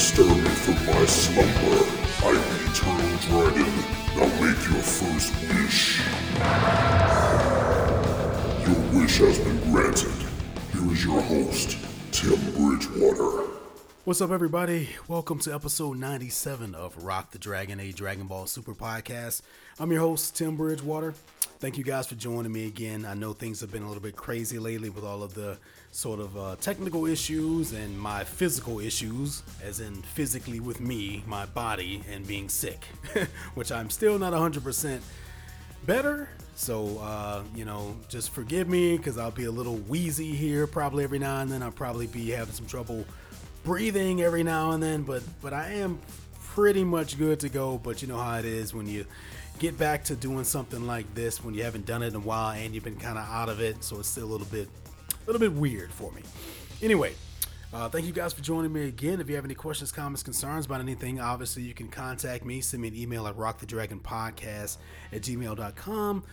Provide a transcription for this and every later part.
stir me from my slumber. I'm the eternal dragon. Now make your first wish. Your wish has been granted. Here is your host, Tim Bridgewater. What's up, everybody? Welcome to episode 97 of Rock the Dragon, a Dragon Ball Super podcast. I'm your host, Tim Bridgewater. Thank you guys for joining me again. I know things have been a little bit crazy lately with all of the sort of uh, technical issues and my physical issues, as in physically with me, my body, and being sick, which I'm still not 100% better. So, uh, you know, just forgive me because I'll be a little wheezy here probably every now and then. I'll probably be having some trouble breathing every now and then, but but I am pretty much good to go. But you know how it is when you get back to doing something like this when you haven't done it in a while and you've been kind of out of it, so it's still a little bit little bit weird for me. Anyway. Uh, thank you guys for joining me again. If you have any questions, comments, concerns about anything, obviously you can contact me. Send me an email at rockthedragonpodcast at gmail.com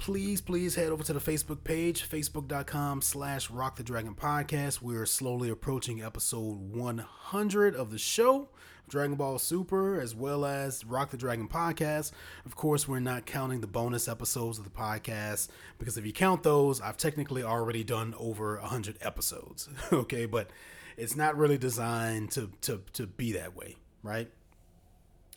please please head over to the facebook page facebook.com slash rock the dragon podcast. We're slowly approaching episode 100 of the show dragon ball super as well as rock the dragon podcast. Of course we're not counting the bonus episodes of the podcast because if you count those i've technically already done over 100 episodes okay? But it's not really designed to to, to be that way right?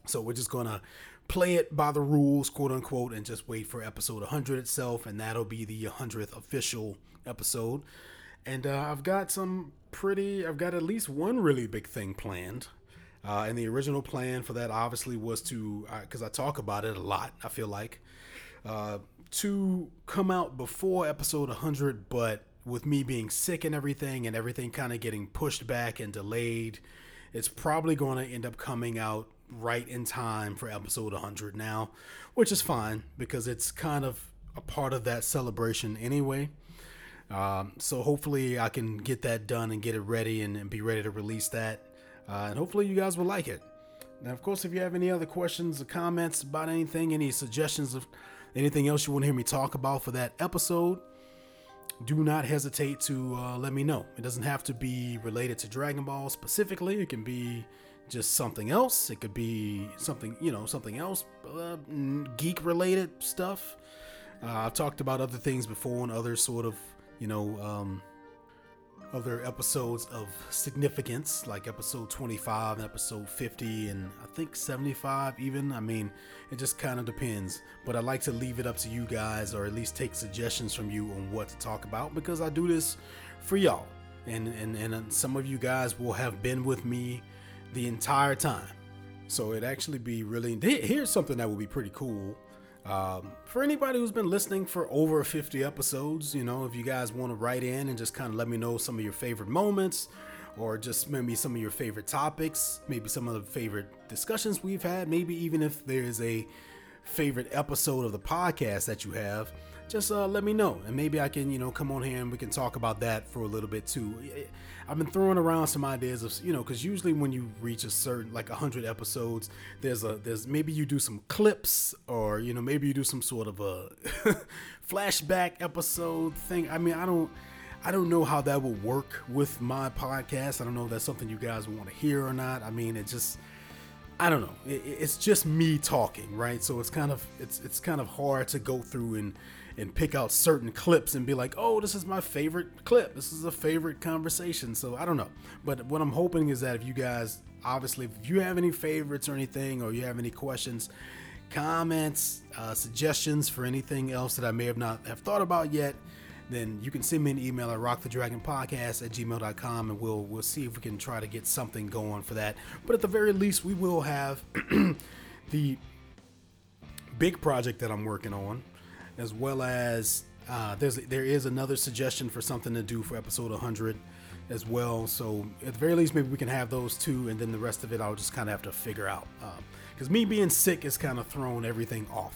So we're just gonna play it by the rules, quote unquote, and just wait for episode 100 itself, and that'll be the 100th official episode. And uh, I've got some pretty, I've got at least one really big thing planned. Uh, and the original plan for that obviously was to, because uh, I talk about it a lot, I feel like, uh, to come out before episode 100, but with me being sick and everything, and everything kind of getting pushed back and delayed, it's probably going to end up coming out right in time for episode 100 now, which is fine because it's kind of a part of that celebration anyway. Um, so hopefully I can get that done and get it ready and, and be ready to release that. Uh, and hopefully you guys will like it. Now, of course, if you have any other questions or comments about anything, any suggestions of anything else you want to hear me talk about for that episode, do not hesitate to uh, let me know. It doesn't have to be related to Dragon Ball specifically. It can be just something else. It could be something, you know, something else, uh, geek related stuff. Uh, I've talked about other things before and other sort of, you know, um, other episodes of significance, like episode 25 and episode 50, and I think 75 even. I mean, it just kind of depends. But I like to leave it up to you guys, or at least take suggestions from you on what to talk about, because I do this for y'all. And, and, and some of you guys will have been with me the entire time. So it'd actually be really. Here's something that would be pretty cool. Um, for anybody who's been listening for over 50 episodes, you know, if you guys want to write in and just kind of let me know some of your favorite moments or just maybe some of your favorite topics, maybe some of the favorite discussions we've had, maybe even if there's a favorite episode of the podcast that you have, just uh, let me know and maybe I can, you know, come on here and we can talk about that for a little bit too. I've been throwing around some ideas of you know because usually when you reach a certain like hundred episodes, there's a there's maybe you do some clips or you know maybe you do some sort of a flashback episode thing. I mean I don't. I don't know how that will work with my podcast. I don't know if that's something you guys want to hear or not. I mean, it just, I don't know. It's just me talking, right? So it's kind of, it's, it's kind of hard to go through and and pick out certain clips and be like, oh, this is my favorite clip. This is a favorite conversation. So I don't know. But what I'm hoping is that if you guys, obviously, if you have any favorites or anything, or you have any questions, comments, uh, suggestions for anything else that I may have not have thought about yet, then you can send me an email at rockthedragonpodcast at gmail.com and we'll we'll see if we can try to get something going for that. But at the very least, we will have the big project that I'm working on as well as uh, there's there is another suggestion for something to do for episode 100 as well. So at the very least, maybe we can have those two, and then the rest of it I'll just kind of have to figure out. Because um, me being sick is kind of thrown everything off.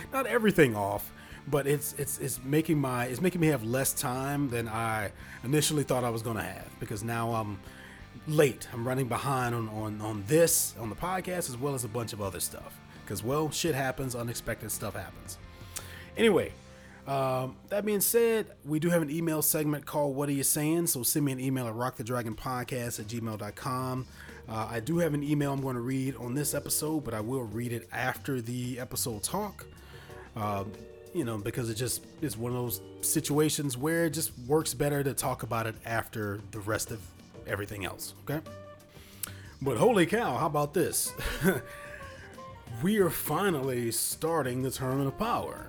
Not everything off, but it's it's it's making my it's making me have less time than I initially thought I was gonna have. Because now I'm late. I'm running behind on on on this on the podcast as well as a bunch of other stuff. Because well, shit happens, unexpected stuff happens. Anyway, um, that being said, we do have an email segment called What Are You Saiyan? So send me an email at rockthedragonpodcast at gmail.com. Uh, I do have an email I'm going to read on this episode, but I will read it after the episode talk. Uh, you know, because it just is one of those situations where it just works better to talk about it after the rest of everything else. Okay. But holy cow, how about this? we are finally starting the Tournament of Power.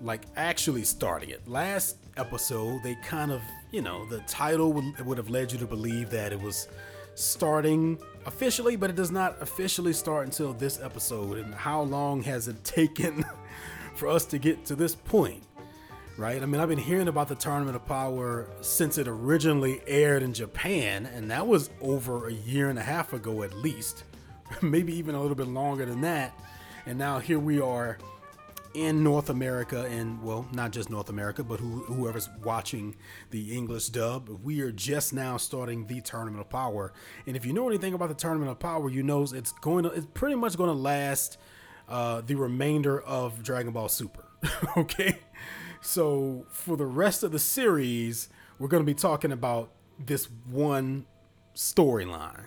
Like, actually starting it. Last episode, they kind of, you know, the title would, would have led you to believe that it was starting officially, but it does not officially start until this episode. And how long has it taken for us to get to this point? Right? I mean, I've been hearing about the Tournament of Power since it originally aired in Japan, and that was over a year and a half ago at least. Maybe even a little bit longer than that. And now here we are in North America, and well, not just North America, but who, whoever's watching the English dub, we are just now starting the Tournament of Power. And if you know anything about the Tournament of Power, you know it's going to, it's pretty much going to last uh, the remainder of Dragon Ball Super. okay, so for the rest of the series, we're going to be talking about this one storyline.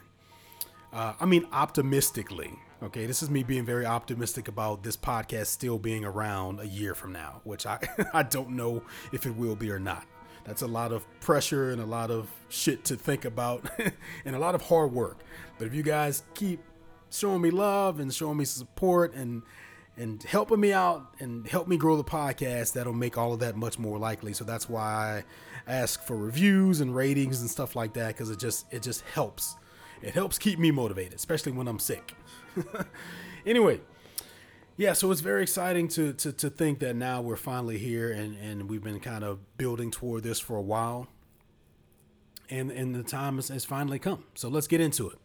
Uh, I mean, optimistically, Okay, this is me being very optimistic about this podcast still being around a year from now, which I I don't know if it will be or not. That's a lot of pressure and a lot of shit to think about and a lot of hard work. But if you guys keep showing me love and showing me support and and helping me out and help me grow the podcast, that'll make all of that much more likely. So that's why I ask for reviews and ratings and stuff like that because it just it just helps. It helps keep me motivated, especially when I'm sick. anyway, yeah, so it's very exciting to, to to think that now we're finally here and and we've been kind of building toward this for a while. And and the time has, has finally come. So let's get into it.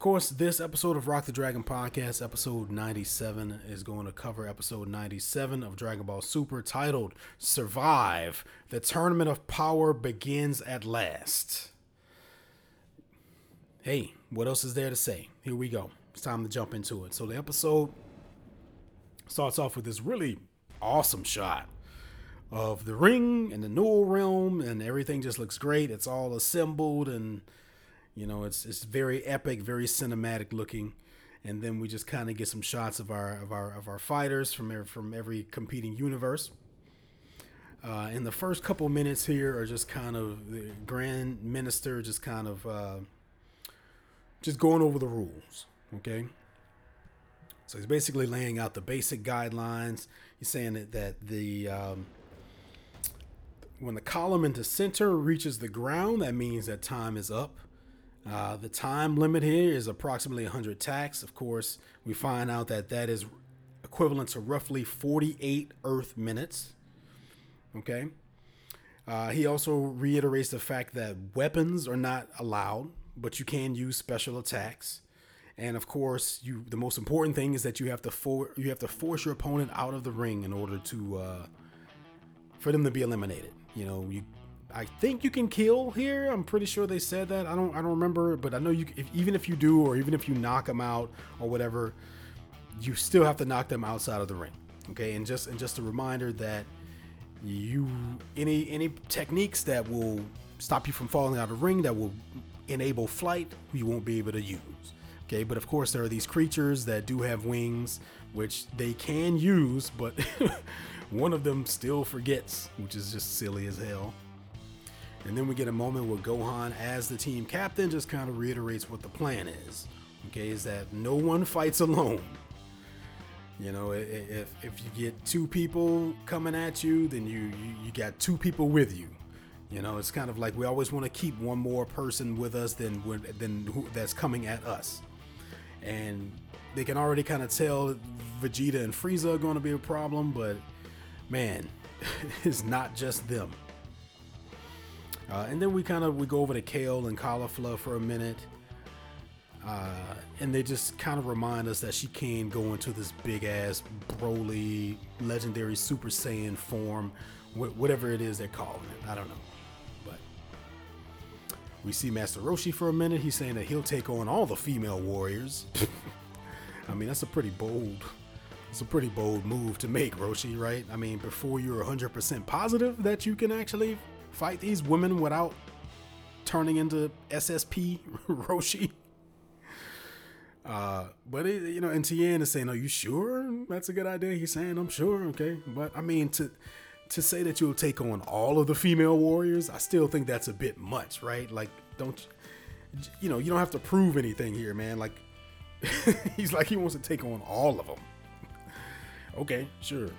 Course, this episode of Rock the Dragon podcast, episode 97, is going to cover episode 97 of Dragon Ball Super titled Survive. The Tournament of Power begins at last. Hey, what else is there to say? Here we go it's time to jump into it. So the episode starts off with this really awesome shot of the ring and the Null realm, and everything just looks great. It's all assembled, and you know, it's it's very epic, very cinematic looking. And then we just kind of get some shots of our of our of our fighters from every, from every competing universe. Uh, and the first couple minutes here are just kind of the Grand Minister just kind of uh, just going over the rules. Okay. So he's basically laying out the basic guidelines. He's saying that, that the um, when the column in the center reaches the ground, that means that time is up. Uh, the time limit here is approximately 100 tacks. Of course, we find out that that is equivalent to roughly 48 Earth minutes. Okay. Uh, he also reiterates the fact that weapons are not allowed, but you can use special attacks. And of course, you the most important thing is that you have to for you have to force your opponent out of the ring in order to uh, for them to be eliminated. You know, you I think you can kill here. I'm pretty sure they said that. I don't I don't remember, but I know you if, even if you do or even if you knock them out or whatever, you still have to knock them outside of the ring. Okay? And just and just a reminder that you any any techniques that will stop you from falling out of the ring that will enable flight, you won't be able to use. Okay, but of course there are these creatures that do have wings, which they can use, but one of them still forgets, which is just silly as hell. And then we get a moment where Gohan, as the team captain, just kind of reiterates what the plan is. Okay, is that no one fights alone. You know, if, if you get two people coming at you, then you, you, you got two people with you. You know, it's kind of like we always want to keep one more person with us than than who, that's coming at us and they can already kind of tell Vegeta and Frieza are going to be a problem, but man, it's not just them. Uh, and then we kind of we go over to Kale and Caulifla for a minute, uh, and they just kind of remind us that she can go into this big ass Broly legendary Super Saiyan form, wh- whatever it is they're calling it. I don't know. But we see Master Roshi for a minute. He's saying that he'll take on all the female warriors. I mean, that's a pretty bold, it's a pretty bold move to make, Roshi, right? I mean, before you're 100% positive that you can actually fight these women without turning into SSP Roshi. Uh, but it, you know, and Tien is saying, "Are you sure that's a good idea?" He's saying, "I'm sure." Okay, but I mean to to say that you'll take on all of the female warriors, I still think that's a bit much, right? Like, don't you know? You don't have to prove anything here, man. Like, he's like he wants to take on all of them. okay, sure.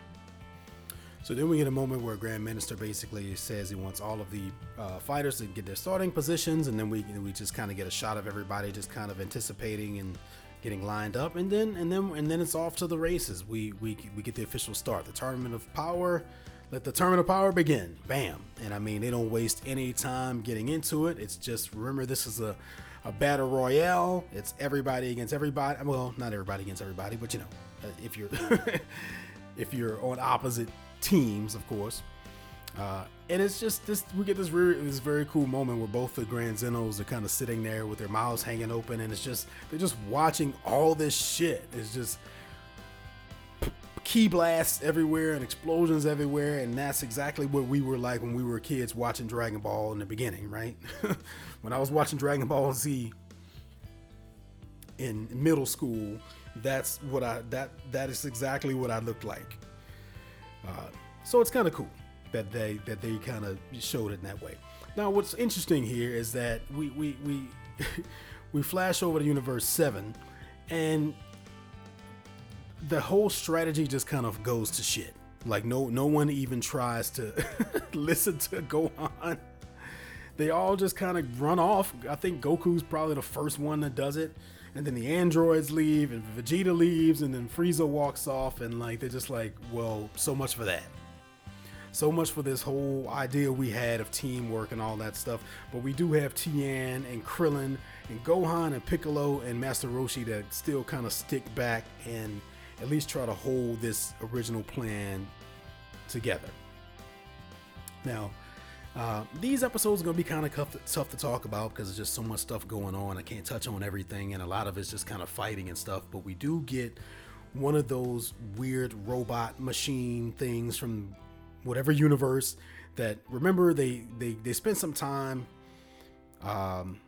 So then we get a moment where Grand Minister basically says he wants all of the uh, fighters to get their starting positions, and then we we just kind of get a shot of everybody just kind of anticipating and getting lined up, and then and then and then it's off to the races. We we we get the official start, the tournament of power. Let the tournament of power begin. Bam! And I mean, they don't waste any time getting into it. It's just remember this is a a battle royale. It's everybody against everybody. Well, not everybody against everybody, but you know, uh, if you're if you're on opposite teams, of course. Uh, and it's just this we get this very this very cool moment where both the Grand Zenos are kind of sitting there with their mouths hanging open, and it's just they're just watching all this shit. It's just ki blasts everywhere and explosions everywhere, and that's exactly what we were like when we were kids watching Dragon Ball in the beginning, right? when I was watching Dragon Ball Z in middle school, that's what I that that is exactly what I looked like. Uh, so it's kind of cool that they that they kind of showed it in that way. Now, what's interesting here is that we we we we flash over to Universe Seven, and the whole strategy just kind of goes to shit. Like no no one even tries to listen to Gohan. They all just kind of run off. I think Goku's probably the first one that does it and then the androids leave and Vegeta leaves and then Frieza walks off and like they're just like, well, so much for that. So much for this whole idea we had of teamwork and all that stuff. But we do have Tien and Krillin and Gohan and Piccolo and Master Roshi that still kind of stick back and at least try to hold this original plan together. Now, uh, these episodes are going to be kind of tough, to talk about because there's just so much stuff going on. I can't touch on everything, and a lot of it's just kind of fighting and stuff. But we do get one of those weird robot machine things from whatever universe that remember they they they spent some time um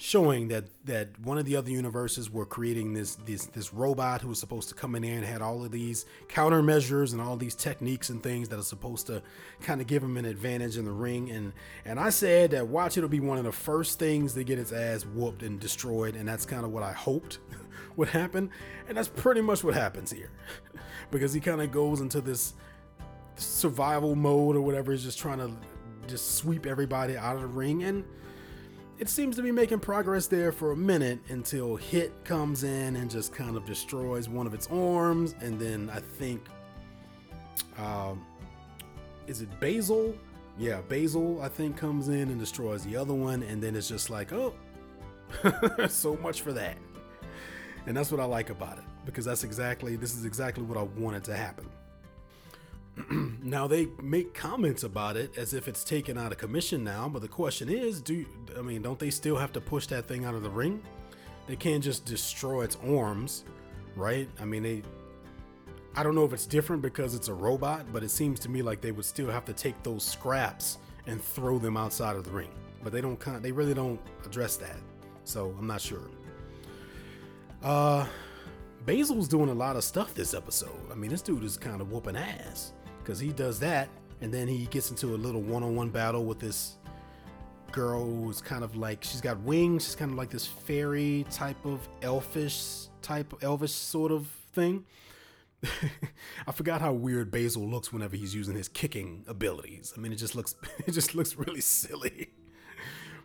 showing that that one of the other universes were creating this this this robot who was supposed to come in and had all of these countermeasures and all these techniques and things that are supposed to kind of give him an advantage in the ring. And and I said that watch it'll be one of the first things to get its ass whooped and destroyed and that's kind of what I hoped would happen. And that's pretty much what happens here. Because he kind of goes into this survival mode or whatever is just trying to just sweep everybody out of the ring. And it seems to be making progress there for a minute until Hit comes in and just kind of destroys one of its arms, and then I think, um, is it Basil? Yeah, Basil I think comes in and destroys the other one, and then it's just like, oh, so much for that. And that's what I like about it because that's exactly this is exactly what I wanted to happen. now they make comments about it as if it's taken out of commission now, but the question is, do I mean, don't they still have to push that thing out of the ring? They can't just destroy its arms, right? I mean, they I don't know if it's different because it's a robot, but it seems to me like they would still have to take those scraps and throw them outside of the ring. But they don't they really don't address that. So, I'm not sure. Uh Basil's doing a lot of stuff this episode. I mean, this dude is kind of whooping ass because he does that, and then he gets into a little one-on-one battle with this girl who's kind of like she's got wings. She's kind of like this fairy type of elfish type, elvish sort of thing. I forgot how weird Basil looks whenever he's using his kicking abilities. I mean, it just looks it just looks really silly.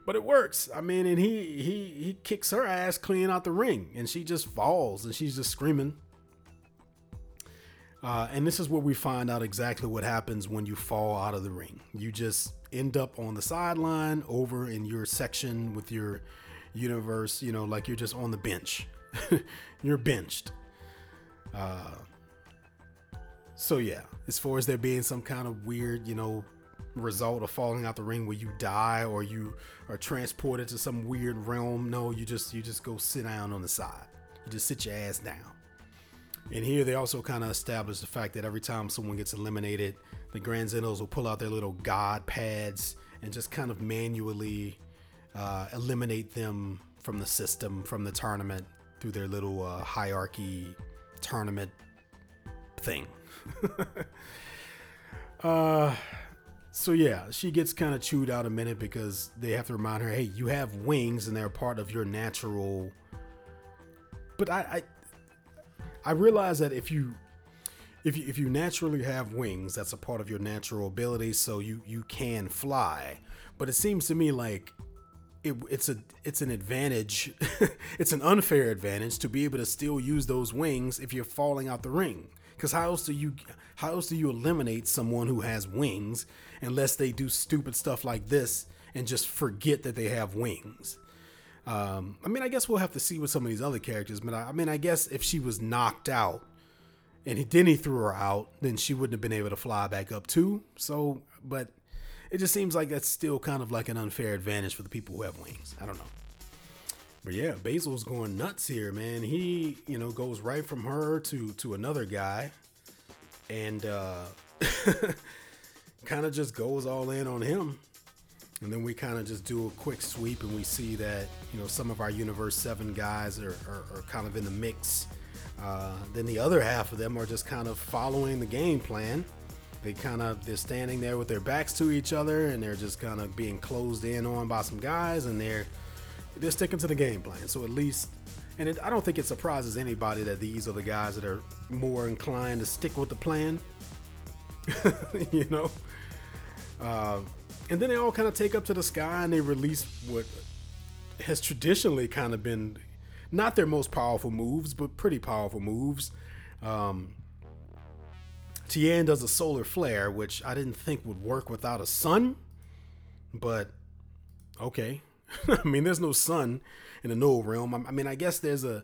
But it works. I mean, and he he he kicks her ass clean out the ring and she just falls and she's just screaming uh, and this is where we find out exactly what happens when you fall out of the ring. You just end up on the sideline over in your section with your universe, you know, like you're just on the bench. you're benched. Uh, so, yeah, as far as there being some kind of weird, you know, result of falling out the ring where you die or you are transported to some weird realm, no, you just you just go sit down on the side. You just sit your ass down. And here they also kind of establish the fact that every time someone gets eliminated, the Grand Zenos will pull out their little god pads and just kind of manually uh, eliminate them from the system, from the tournament, through their little uh, hierarchy tournament thing. uh, so yeah, she gets kind of chewed out a minute because they have to remind her, hey, you have wings and they're part of your natural. But I, I, I realize that if you, if you if you naturally have wings, that's a part of your natural ability, so you you can fly. But it seems to me like it, it's a it's an advantage it's an unfair advantage to be able to still use those wings if you're falling out the ring because how else do you how else do you eliminate someone who has wings unless they do stupid stuff like this and just forget that they have wings um, i mean i guess we'll have to see with some of these other characters but I, I mean i guess if she was knocked out and he, then he threw her out then she wouldn't have been able to fly back up too so but it just seems like that's still kind of like an unfair advantage for the people who have wings. I don't know. But yeah, Basil's going nuts here, man. He, you know, goes right from her to to another guy and uh kind of just goes all in on him. And then we kind of just do a quick sweep and we see that, you know, some of our Universe 7 guys are, are, are kind of in the mix. Uh, then the other half of them are just kind of following the game plan. They kind of they're standing there with their backs to each other and they're just kind of being closed in on by some guys and they're they're sticking to the game plan. So at least and it, i don't think it surprises anybody that these are the guys that are more inclined to stick with the plan. You know? Uh, and then they all kind of take up to the sky and they release what has traditionally kind of been not their most powerful moves but pretty powerful moves um, does a solar flare, which I didn't think would work without a sun, but okay. I mean, there's no sun in the Null realm. I mean, I guess there's a,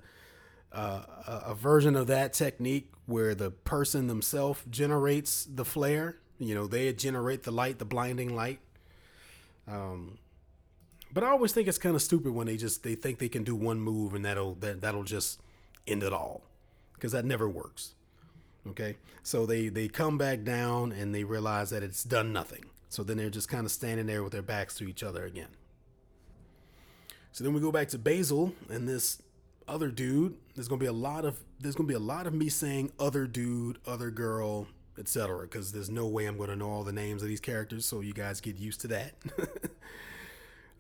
a a version of that technique where the person themselves generates the flare. You know, they generate the light, the blinding light. Um, but I always think it's kind of stupid when they just they think they can do one move and that'll that that'll just end it all, because that never works. Okay, so they they come back down and they realize that it's done nothing. So then they're just kind of standing there with their backs to each other again. So then we go back to Basil and this other dude. There's gonna be a lot of there's gonna be a lot of me saying other dude, other girl, etc. Because there's no way I'm gonna know all the names of these characters. So you guys get used to that.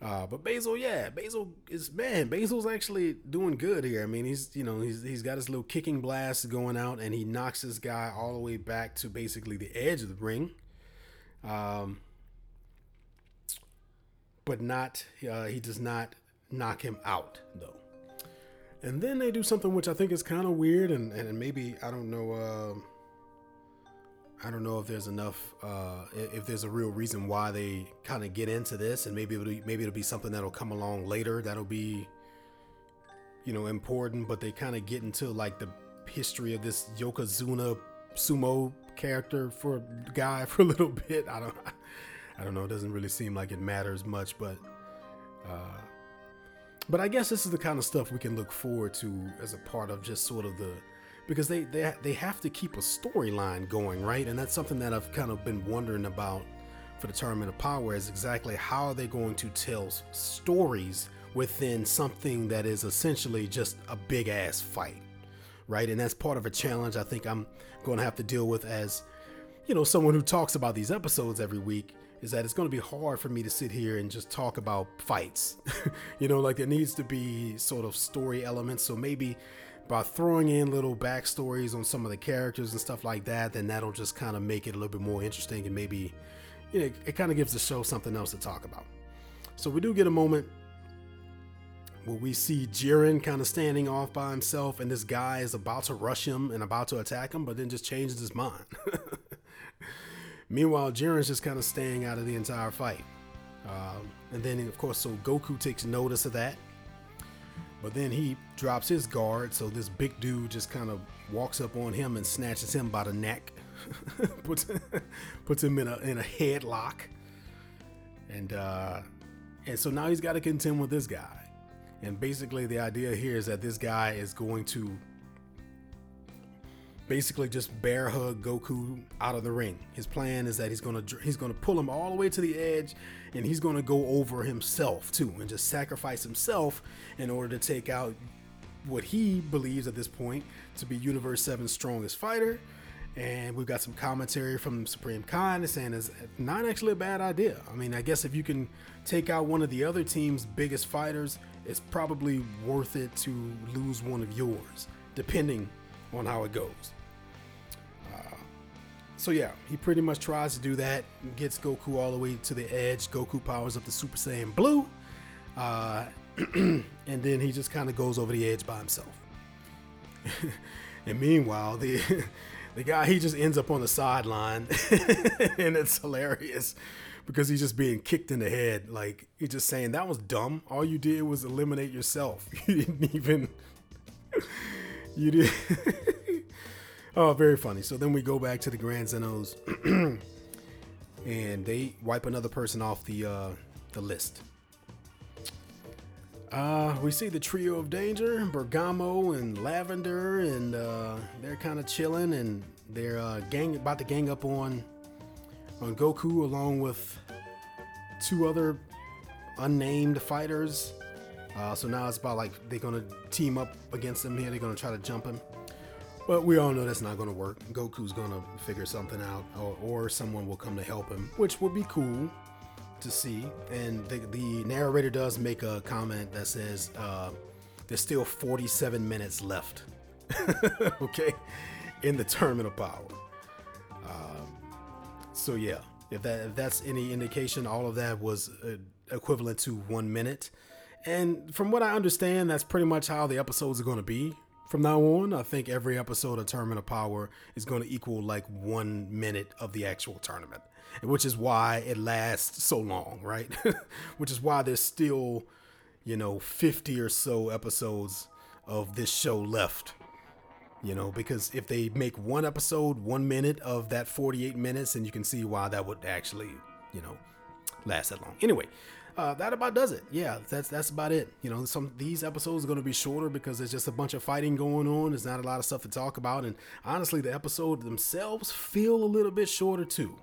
Uh, but Basil, yeah, Basil is man. Basil's actually doing good here. I mean, he's you know he's he's got his little kicking blast going out, and he knocks this guy all the way back to basically the edge of the ring. Um, but not uh, he does not knock him out though. And then they do something which I think is kind of weird, and and maybe I don't know. Uh, I don't know if there's enough, uh, if there's a real reason why they kind of get into this, and maybe it'll be, maybe it'll be something that'll come along later that'll be, you know, important. But they kind of get into like the history of this Yokozuna sumo character for guy for a little bit. I don't, I don't know. It doesn't really seem like it matters much, but, uh, but I guess this is the kind of stuff we can look forward to as a part of just sort of the because they they they have to keep a storyline going, right? And that's something that I've kind of been wondering about for the Tournament of Power is exactly how are they going to tell stories within something that is essentially just a big ass fight, right? And that's part of a challenge I think I'm going to have to deal with as you know someone who talks about these episodes every week is that it's going to be hard for me to sit here and just talk about fights. you know, like there needs to be sort of story elements. So maybe by throwing in little backstories on some of the characters and stuff like that, then that'll just kind of make it a little bit more interesting and maybe, you know, it, kind of gives the show something else to talk about. So we do get a moment where we see Jiren kind of standing off by himself, and this guy is about to rush him and about to attack him, but then just changes his mind. Meanwhile, Jiren's just kind of staying out of the entire fight. Um, and then, of course, so Goku takes notice of that but then he drops his guard, so this big dude just kind of walks up on him and snatches him by the neck, puts puts him in a in a headlock, and uh, and so now he's got to contend with this guy. And basically, the idea here is that this guy is going to basically just bear hug Goku out of the ring. His plan is that he's gonna he's gonna pull him all the way to the edge, and he's gonna go over himself too, and just sacrifice himself in order to take out what he believes at this point to be Universe 7's strongest fighter. And we've got some commentary from Supreme Kai saying it's not actually a bad idea. I mean, I guess if you can take out one of the other team's biggest fighters, it's probably worth it to lose one of yours, depending on how it goes. So yeah, he pretty much tries to do that, gets Goku all the way to the edge. Goku powers up the Super Saiyan Blue, uh, and then he just kind of goes over the edge by himself. and meanwhile, the the guy he just ends up on the sideline, and it's hilarious because he's just being kicked in the head. Like he's just saying that was dumb. All you did was eliminate yourself. You didn't even. you did. Oh, very funny. So then we go back to the Grand Zenos, and they wipe another person off the uh, the list. Uh, we see the trio of danger, Bergamo and Lavender, and uh, they're kind of chilling, and they're uh, gang about to gang up on on Goku along with two other unnamed fighters. Uh, so now it's about like they're gonna team up against him here. They're gonna try to jump him, but we all know that's not gonna work. Goku's gonna figure something out, or, or someone will come to help him, which would be cool to see. And the, the narrator does make a comment that says uh, there's still 47 minutes left. okay, in the Tournament of power. Um, so yeah, if that if that's any indication, all of that was uh, equivalent to one minute. And from what I understand, that's pretty much how the episodes are going to be from now on. I think every episode of Tournament of Power is going to equal like one minute of the actual tournament which is why it lasts so long, right? which is why there's still, you know, 50 or so episodes of this show left. You know, because if they make one episode one minute of that 48 minutes, and you can see why that would actually, you know, last that long. Anyway, uh, that about does it. Yeah, that's that's about it. You know, some these episodes are going to be shorter because there's just a bunch of fighting going on. There's not a lot of stuff to talk about, and honestly, the episodes themselves feel a little bit shorter too.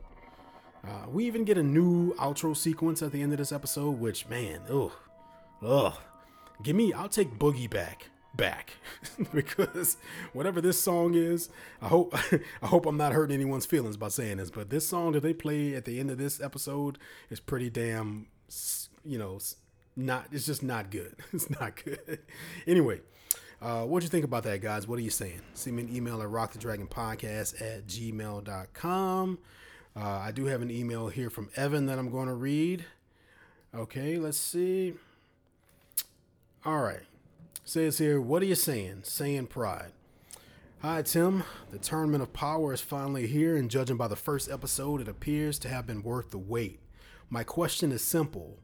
Uh, we even get a new outro sequence at the end of this episode, which man, ugh, ugh, give me. I'll take Boogie back, back, because whatever this song is, I hope I hope I'm not hurting anyone's feelings by saying this, but this song that they play at the end of this episode is pretty damn, you know, not. It's just not good. It's not good. anyway. Uh, what do you think about that, guys? What are you Saiyan? Send me an email at rockthedragonpodcast at gmail.com. Uh, I do have an email here from Evan that I'm going to read. Okay, let's see. All right. Says here, what are you Saiyan? Saiyan pride. Hi, Tim. The Tournament of Power is finally here, and judging by the first episode, it appears to have been worth the wait. My question is simple.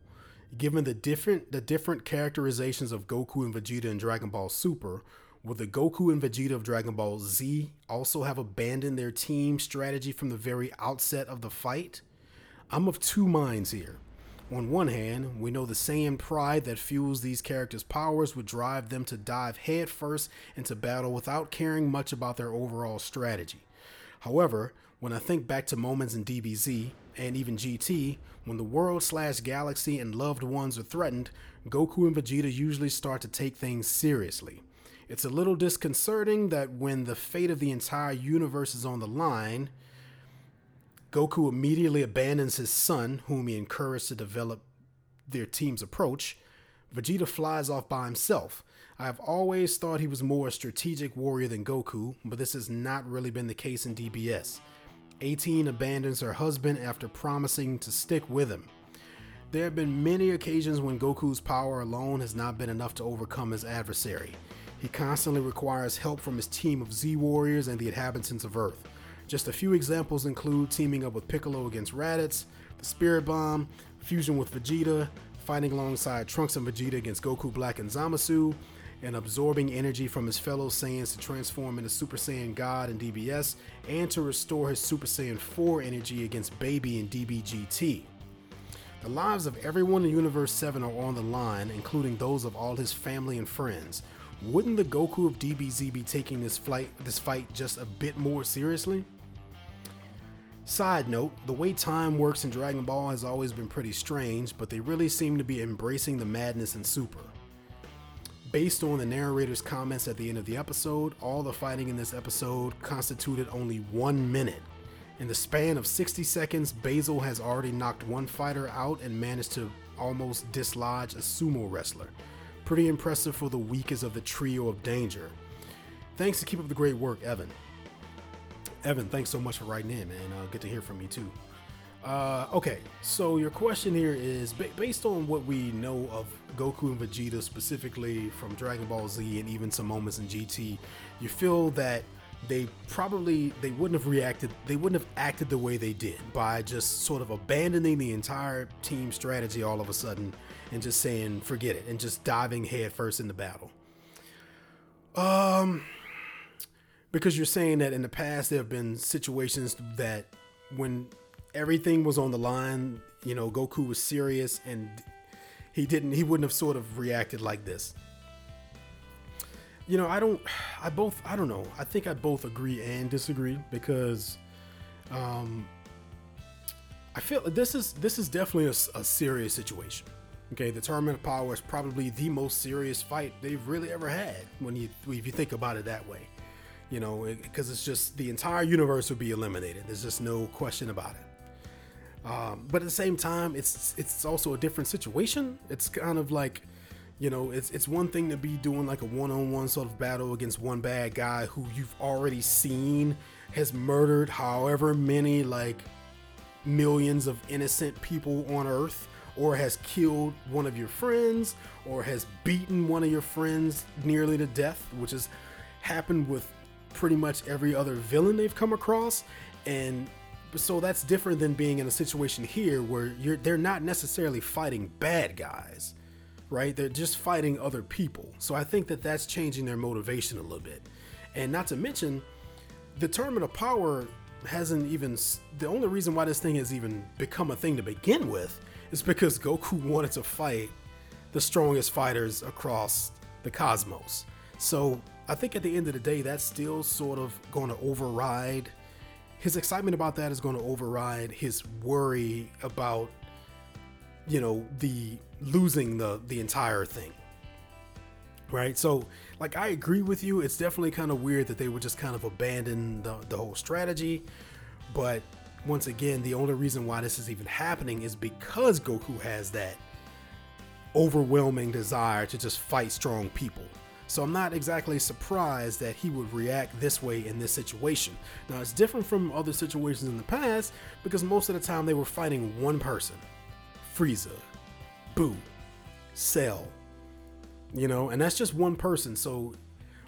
Given the different the different characterizations of Goku and Vegeta in Dragon Ball Super, Will the Goku and Vegeta of Dragon Ball Z also have abandoned their team strategy from the very outset of the fight? I'm of two minds here. On one hand, we know the Saiyan pride that fuels these characters' powers would drive them to dive headfirst into battle without caring much about their overall strategy. However, when I think back to moments in DBZ and even GT, when the world slash galaxy and loved ones are threatened, Goku and Vegeta usually start to take things seriously. It's a little disconcerting that when the fate of the entire universe is on the line, Goku immediately abandons his son, whom he encouraged to develop their team's approach. Vegeta flies off by himself. I have always thought he was more a strategic warrior than Goku, but this has not really been the case in DBS. 18 abandons her husband after promising to stick with him. There have been many occasions when Goku's power alone has not been enough to overcome his adversary. He constantly requires help from his team of Z Warriors and the inhabitants of Earth. Just a few examples include teaming up with Piccolo against Raditz, the Spirit Bomb, fusion with Vegeta, fighting alongside Trunks and Vegeta against Goku Black and Zamasu, and absorbing energy from his fellow Saiyans to transform into Super Saiyan God and DBS, and to restore his Super Saiyan 4 energy against Baby and DBGT. The lives of everyone in Universe 7 are on the line, including those of all his family and friends. Wouldn't the Goku of DBZ be taking this flight this fight just a bit more seriously? Side note, the way time works in Dragon Ball has always been pretty strange, but they really seem to be embracing the madness in Super. Based on the narrator's comments at the end of the episode, all the fighting in this episode constituted only one minute. In the span of 60 seconds, Basil has already knocked one fighter out and managed to almost dislodge a sumo wrestler. Pretty impressive for the weakest of the trio of danger. Thanks to keep up the great work, Evan. Evan, thanks so much for writing in, man. Uh, good to hear from you too. Uh, okay, so your question here is ba- based on what we know of Goku and Vegeta specifically from Dragon Ball Z and even some moments in GT, you feel that they probably they wouldn't have reacted they wouldn't have acted the way they did by just sort of abandoning the entire team strategy all of a sudden and just saying forget it and just diving headfirst into battle. Um because you're saying that in the past there have been situations that when everything was on the line, you know, Goku was serious and he didn't he wouldn't have sort of reacted like this. You know, I don't I both I don't know. I think I both agree and disagree because um I feel this is this is definitely a, a serious situation. Okay, the tournament of power is probably the most serious fight they've really ever had when you if you think about it that way you know, because it's just the entire universe would be eliminated. There's just no question about it. Um, but at the same time, it's it's also a different situation. It's kind of like, you know, it's it's one thing to be doing like a one-on-one sort of battle against one bad guy who you've already seen has murdered however many like millions of innocent people on Earth, or has killed one of your friends, or has beaten one of your friends nearly to death, which has happened with pretty much every other villain they've come across and so that's different than being in a situation here where you're they're not necessarily fighting bad guys right? They're just fighting other people. So i think that that's changing their motivation a little bit. And not to mention the tournament of power hasn't even the only reason why this thing has even become a thing to begin with is because goku wanted to fight the strongest fighters across the cosmos. So I think at the end of the day, that's still sort of going to override his excitement about that is going to override his worry about you know the losing the the entire thing. Right? So like i agree with you. It's definitely kind of weird that they would just kind of abandon the, the whole strategy. But once again the only reason why this is even happening is because goku has that overwhelming desire to just fight strong people so I'm not exactly surprised that he would react this way in this situation. Now it's different from other situations in the past because most of the time they were fighting one person Frieza, Boo, Cell, you know, and that's just one person. So,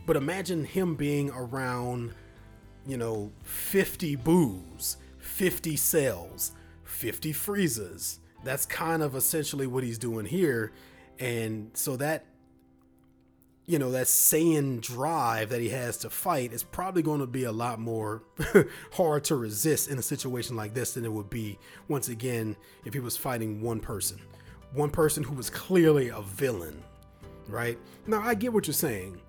but imagine him being around, you know, 50 Boos, 50 Cells, 50 Friezas. That's kind of essentially what he's doing here. And so that you know that Saiyan drive that he has to fight is probably going to be a lot more hard to resist in a situation like this than it would be once again if he was fighting one person. One person who was clearly a villain right? Now i get what you're saying.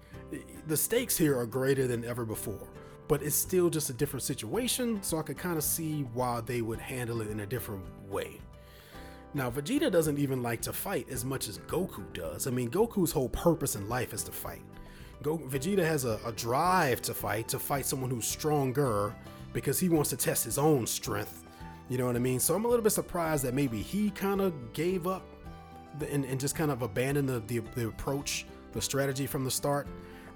The stakes here are greater than ever before but it's still just a different situation so i could kind of see why they would handle it in a different way now, Vegeta doesn't even like to fight as much as Goku does. I mean, Goku's whole purpose in life is to fight. Go- Vegeta has a, a drive to fight, to fight someone who's stronger because he wants to test his own strength. You know what I mean? So I'm a little bit surprised that maybe he kind of gave up and, and, just kind of abandoned the, the, the approach, the strategy from the start.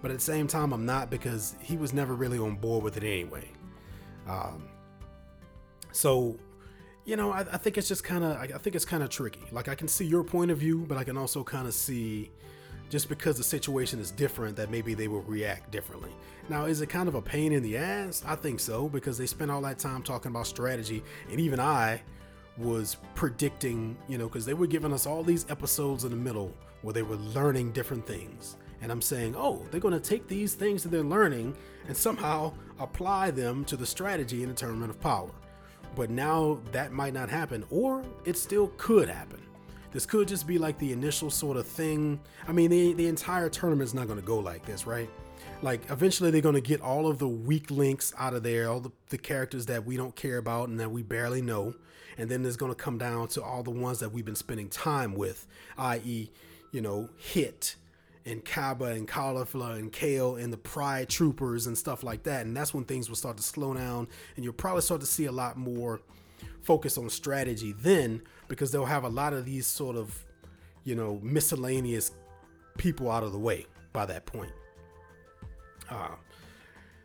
But at the same time, I'm not because he was never really on board with it anyway. Um, so you know, I, I think it's just kind of, I, I think it's kind of tricky. Like I can see your point of view, but I can also kind of see just because the situation is different that maybe they will react differently. Now, is it kind of a pain in the ass? I think so because they spent all that time talking about strategy, and even I was predicting, you know, because they were giving us all these episodes in the middle where they were learning different things. And I'm saying, oh, they're going to take these things that they're learning and somehow apply them to the strategy in the tournament of power. But now that might not happen, or it still could happen. This could just be like the initial sort of thing. I mean, the, the entire tournament's not going to go like this, right? Like, eventually they're going to get all of the weak links out of there, all the, the characters that we don't care about and that we barely know. And then there's going to come down to all the ones that we've been spending time with, i.e., you know, Hit and Cabba and Caulifla and Kale and the Pride Troopers and stuff like that. And that's when things will start to slow down, and you'll probably start to see a lot more focus on strategy then because they'll have a lot of these sort of, you know, miscellaneous people out of the way by that point. Uh,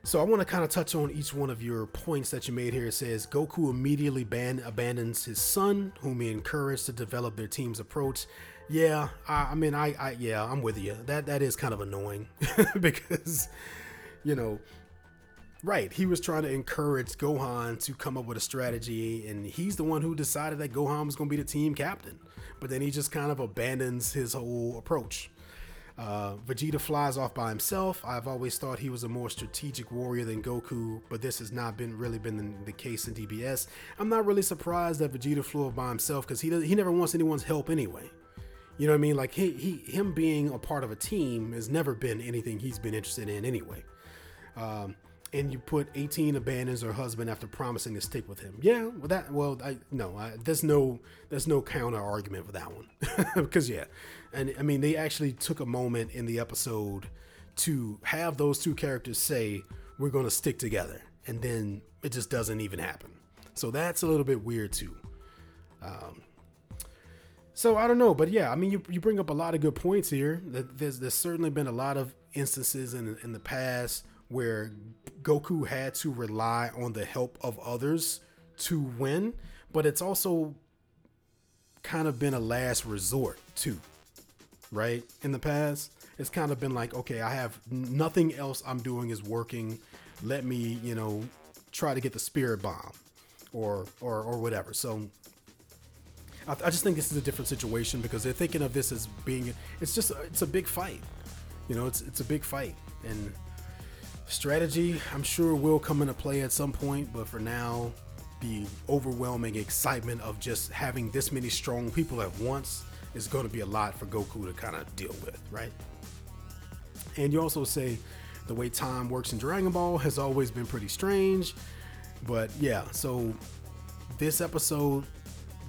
so I want to kind of touch on each one of your points that you made here. It says Goku immediately ban- abandons his son, whom he encouraged to develop their team's approach. Yeah, I, I mean, I, I, yeah, I'm with you. That that is kind of annoying because, you know, right? He was trying to encourage Gohan to come up with a strategy, and he's the one who decided that Gohan was going to be the team captain. But then he just kind of abandons his whole approach. Uh, Vegeta flies off by himself. I've always thought he was a more strategic warrior than Goku, but this has not been really been the, the case in DBS. I'm not really surprised that Vegeta flew off by himself because he he never wants anyone's help anyway. You know what I mean? Like he, he him being a part of a team has never been anything he's been interested in anyway. Um, and you put 18 abandons her husband after promising to stick with him. Yeah, well that well I no, I, there's no there's no counter argument for that one. because yeah. And I mean they actually took a moment in the episode to have those two characters say we're going to stick together and then it just doesn't even happen. So that's a little bit weird too. Um, so I don't know, but yeah, I mean, you, you bring up a lot of good points here. There's there's certainly been a lot of instances in in the past where Goku had to rely on the help of others to win, but it's also kind of been a last resort too, right? In the past, it's kind of been like, okay, I have nothing else I'm doing is working. Let me, you know, try to get the spirit bomb or or or whatever. So I, I just think this is a different situation because they're thinking of this as being it's just it's a big fight. You know, it's it's a big fight and strategy I'm sure will come into play at some point, but for now the overwhelming excitement of just having this many strong people at once is going to be a lot for Goku to kind of deal with, right? And you also say the way time works in Dragon Ball has always been pretty strange. But yeah, so this episode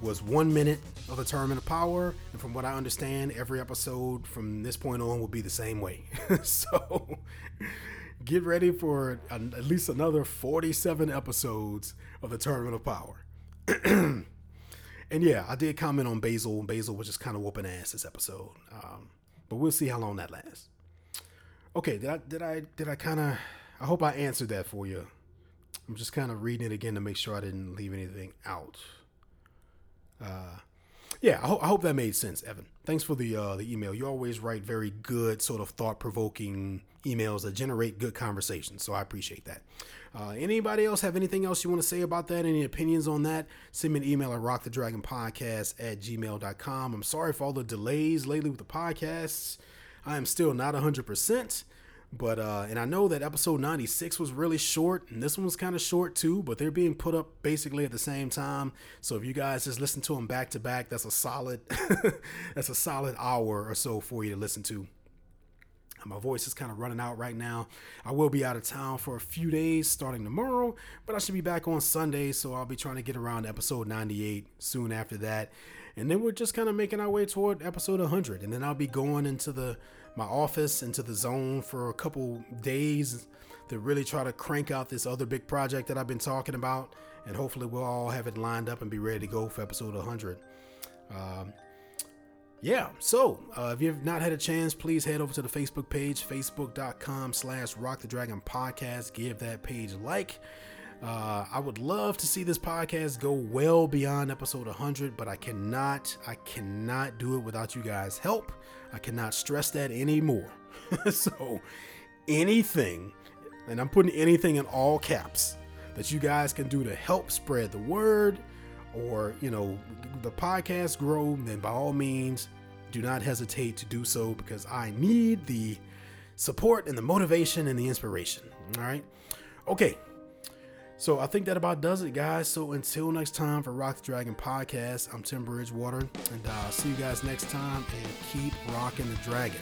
was one minute of a tournament of power, and from what I understand, every episode from this point on will be the same way. so get ready for at least another 47 episodes of the tournament of power. and yeah, I did comment on Basil. Basil was just kind of whooping ass this episode, um, but we'll see how long that lasts. Okay, did I did I did I kind of? I hope I answered that for you. I'm just kind of reading it again to make sure I didn't leave anything out. Uh, yeah, I, ho- I, hope that made sense, Evan. Thanks for the uh, the email. You always write very good, sort of thought provoking emails that generate good conversations. So I appreciate that. Uh, anybody else have anything else you want to say about that? Any opinions on that? Send me an email at rockthedragonpodcast at gmail.com. I'm sorry for all the delays lately with the podcasts. I am still not 100%. But uh, and I know that episode 96 was really short, and this one was kind of short too, but they're being put up basically at the same time. So if you guys just listen to them back to back, that's a solid that's a solid hour or so for you to listen to. My voice is kind of running out right now. I will be out of town for a few days starting tomorrow, but I should be back on Sunday, so I'll be trying to get around episode 98 soon after that. And then we're just kind of making our way toward episode 100, and then I'll be going into the my office into the zone for a couple days to really try to crank out this other big project that I've been talking about. And hopefully, we'll all have it lined up and be ready to go for episode 100. Um, yeah, so uh, if you've not had a chance, please head over to the Facebook page, facebook.com slash rock the dragon podcast. Give that page a like. Uh, I would love to see this podcast go well beyond episode 100, but I cannot, I cannot do it without you guys' help. I cannot stress that anymore. so, anything, and I'm putting anything in all caps, that you guys can do to help spread the word or, you know, the podcast grow, then by all means, do not hesitate to do so because I need the support and the motivation and the inspiration. All right. Okay. So I think that about does it, guys. So until next time for Rock the Dragon podcast, I'm Tim Bridgewater, and uh, see you guys next time. And keep rocking the dragon.